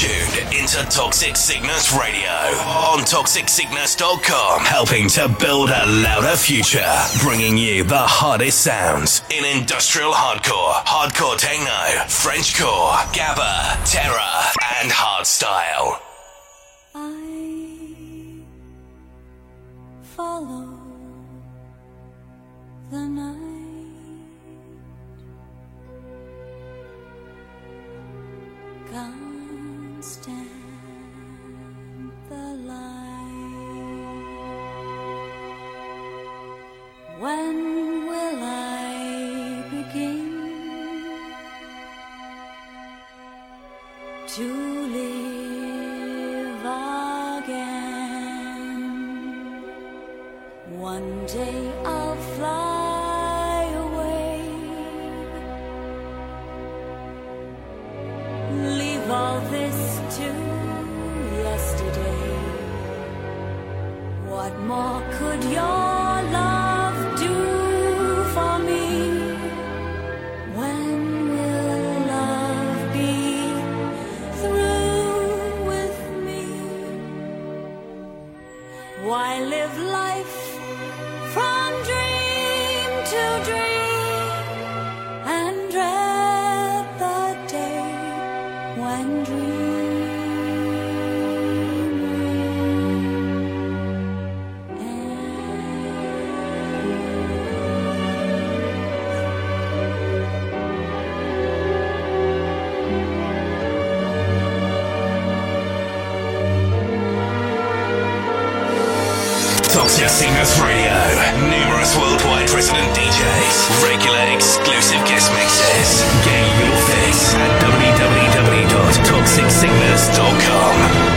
tuned into Toxic Sickness Radio on toxicsickness.com, helping to build a louder future, bringing you the hottest sounds in industrial hardcore, hardcore techno, Frenchcore, gabba, terror, and hardstyle. I follow the night. Can't When will I begin to live again? One day What more could your Sickness Radio. Numerous worldwide resident DJs. Regular exclusive guest mixes. Get your fix at www.toxicsickness.com.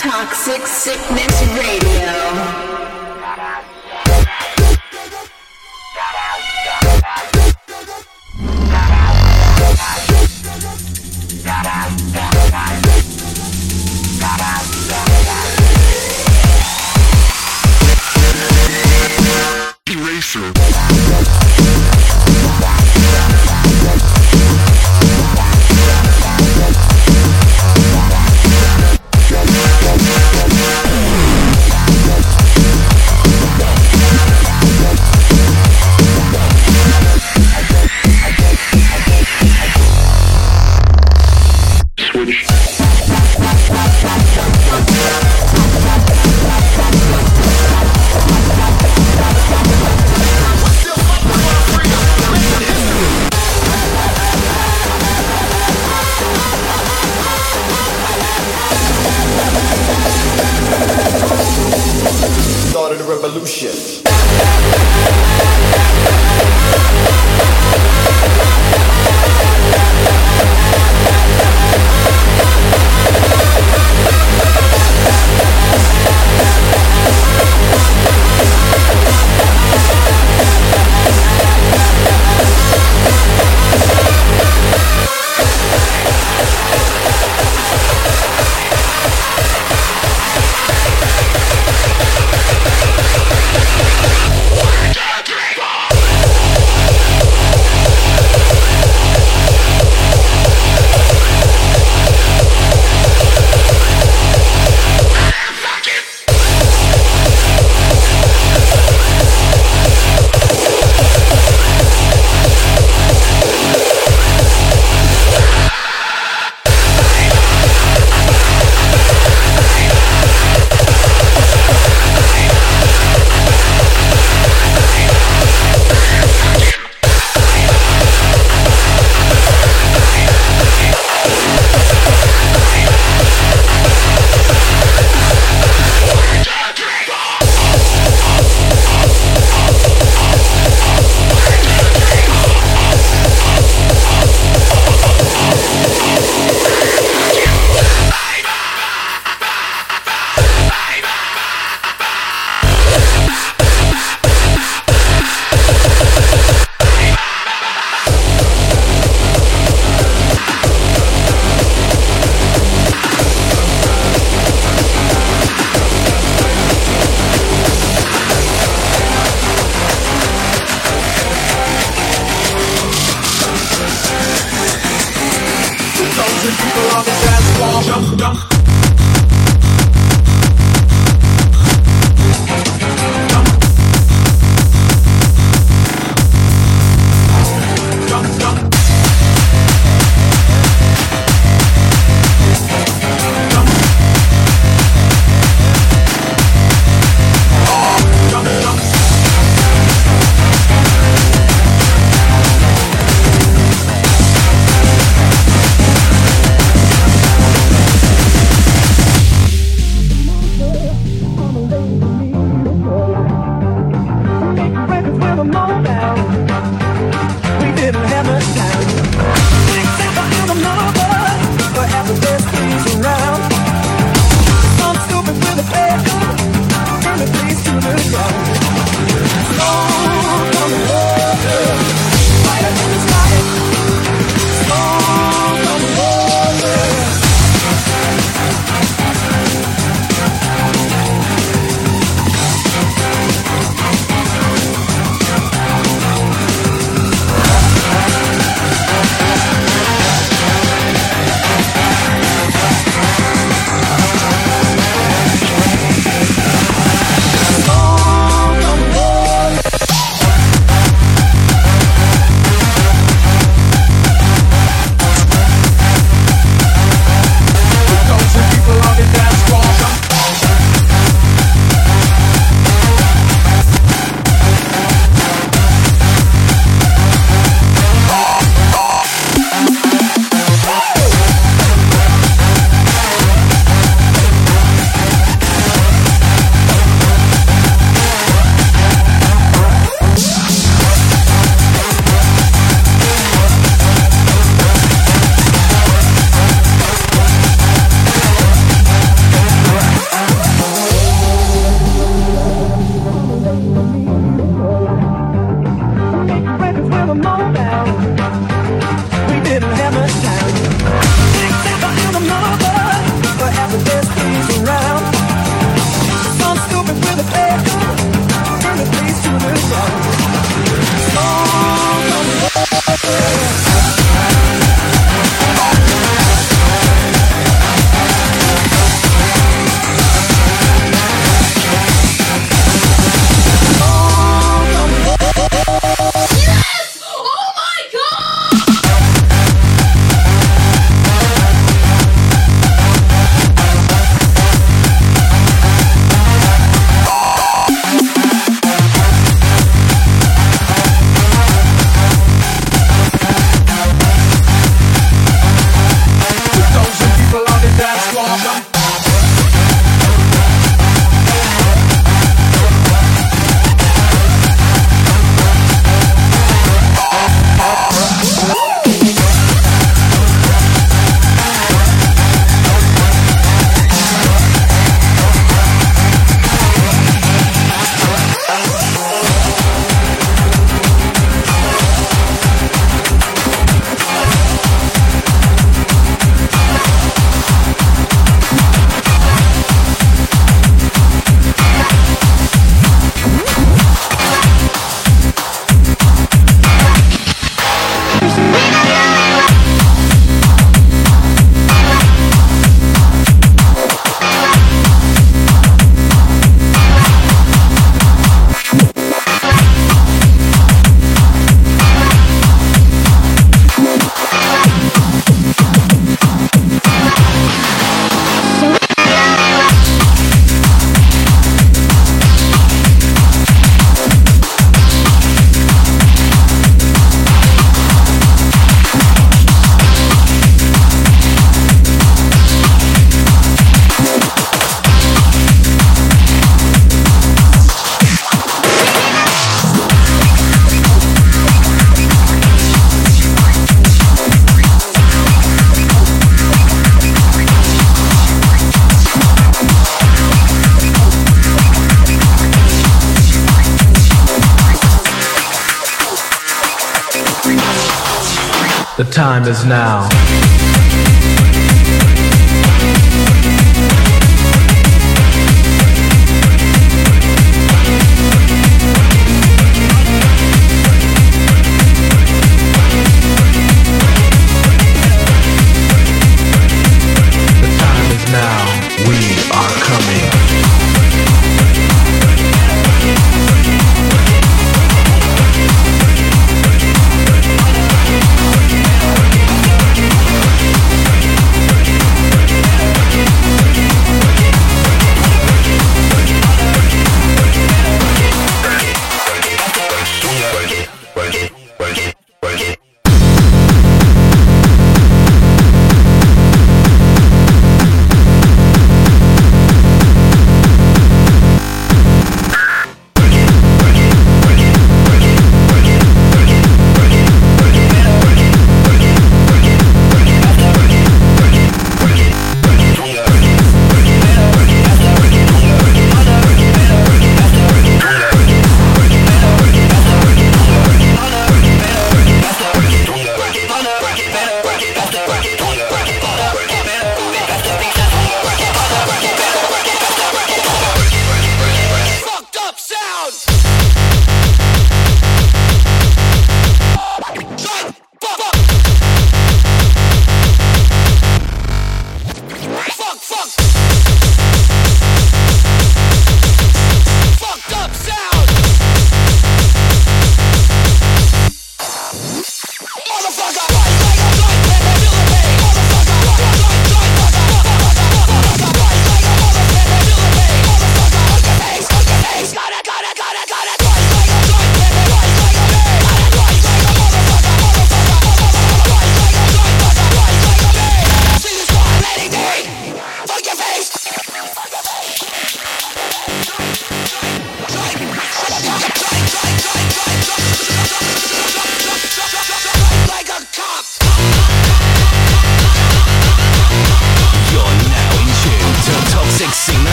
Toxic Sickness Radio. Time is now.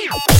Yeah.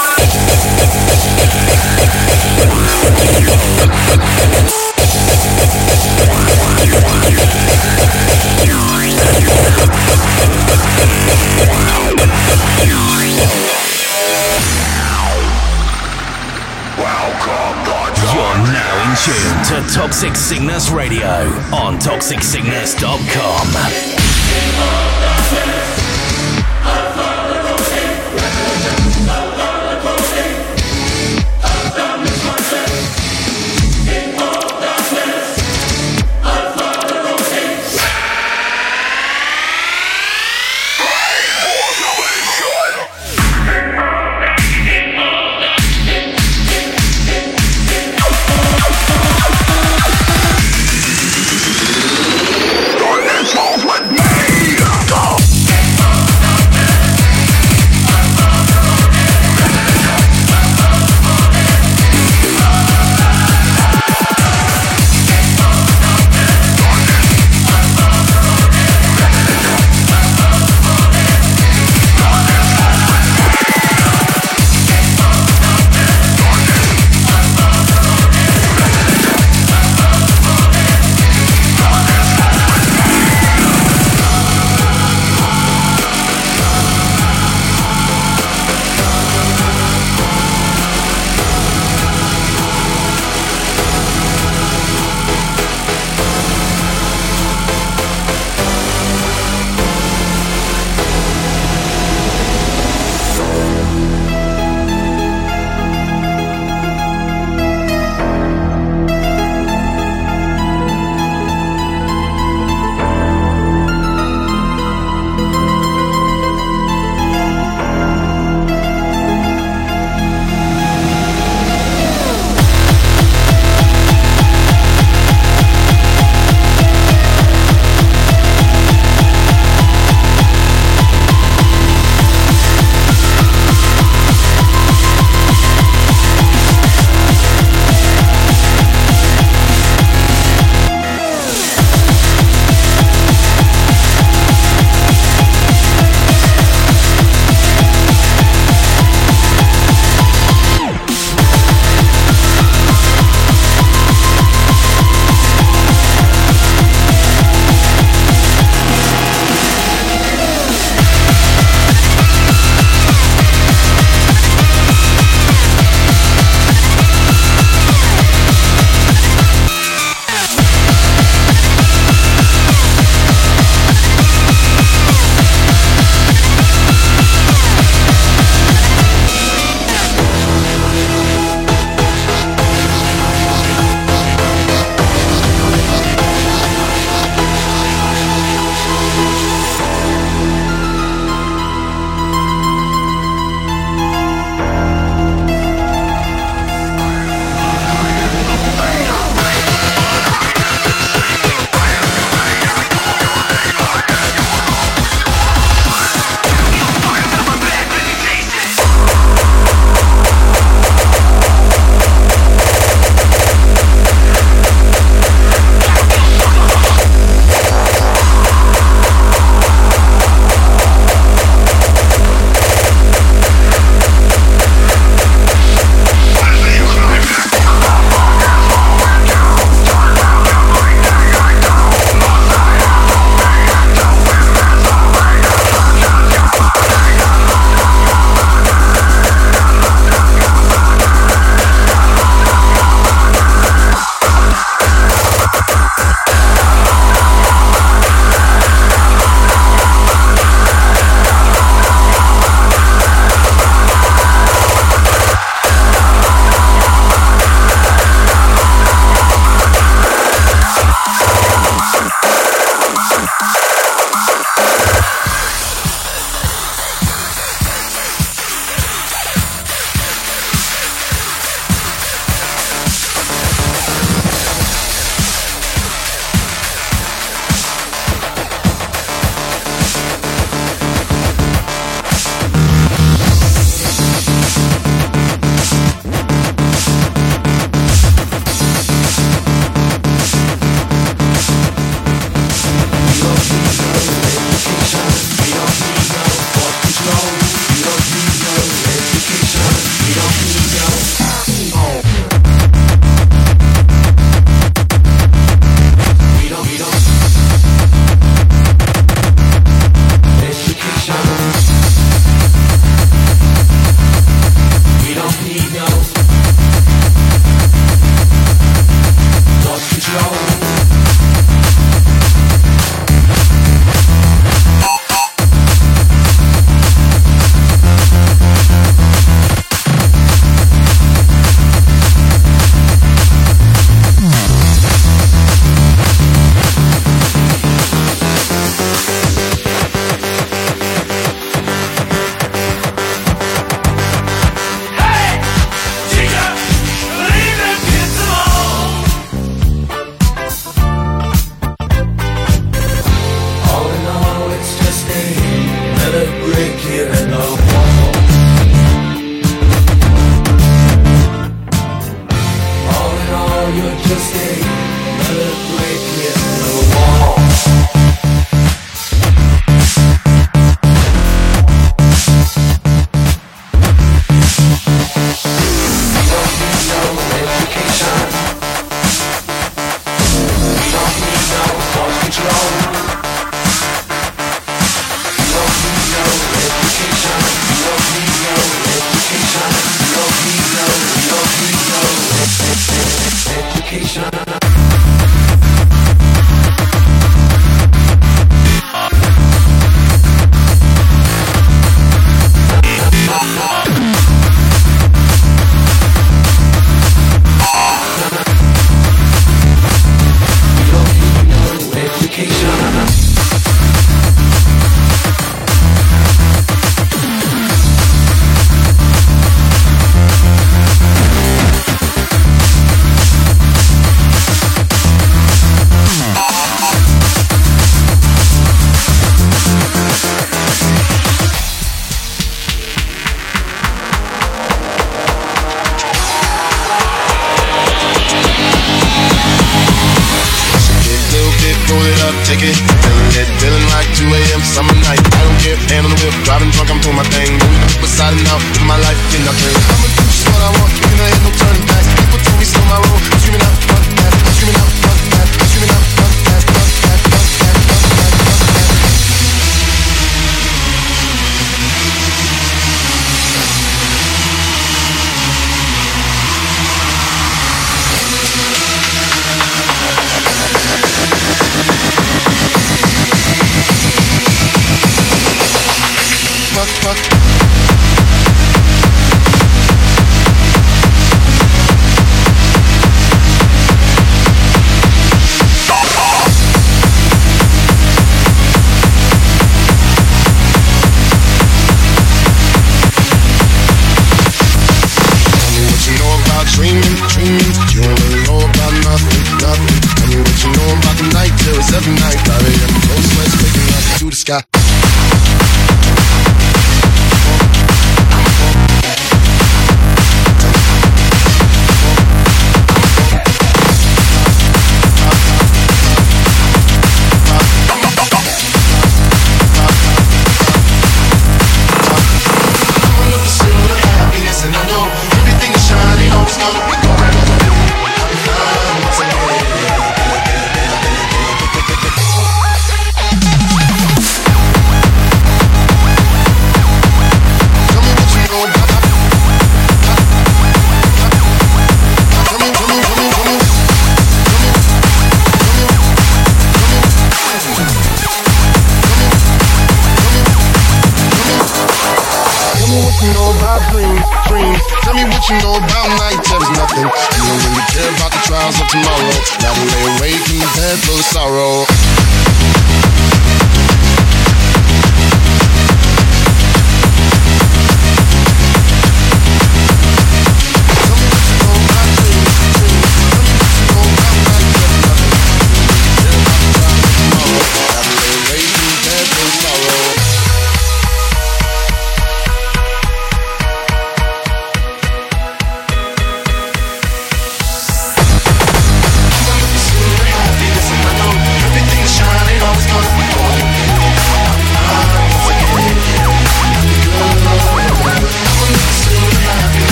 Toxic Sickness Radio on toxicsickness.com.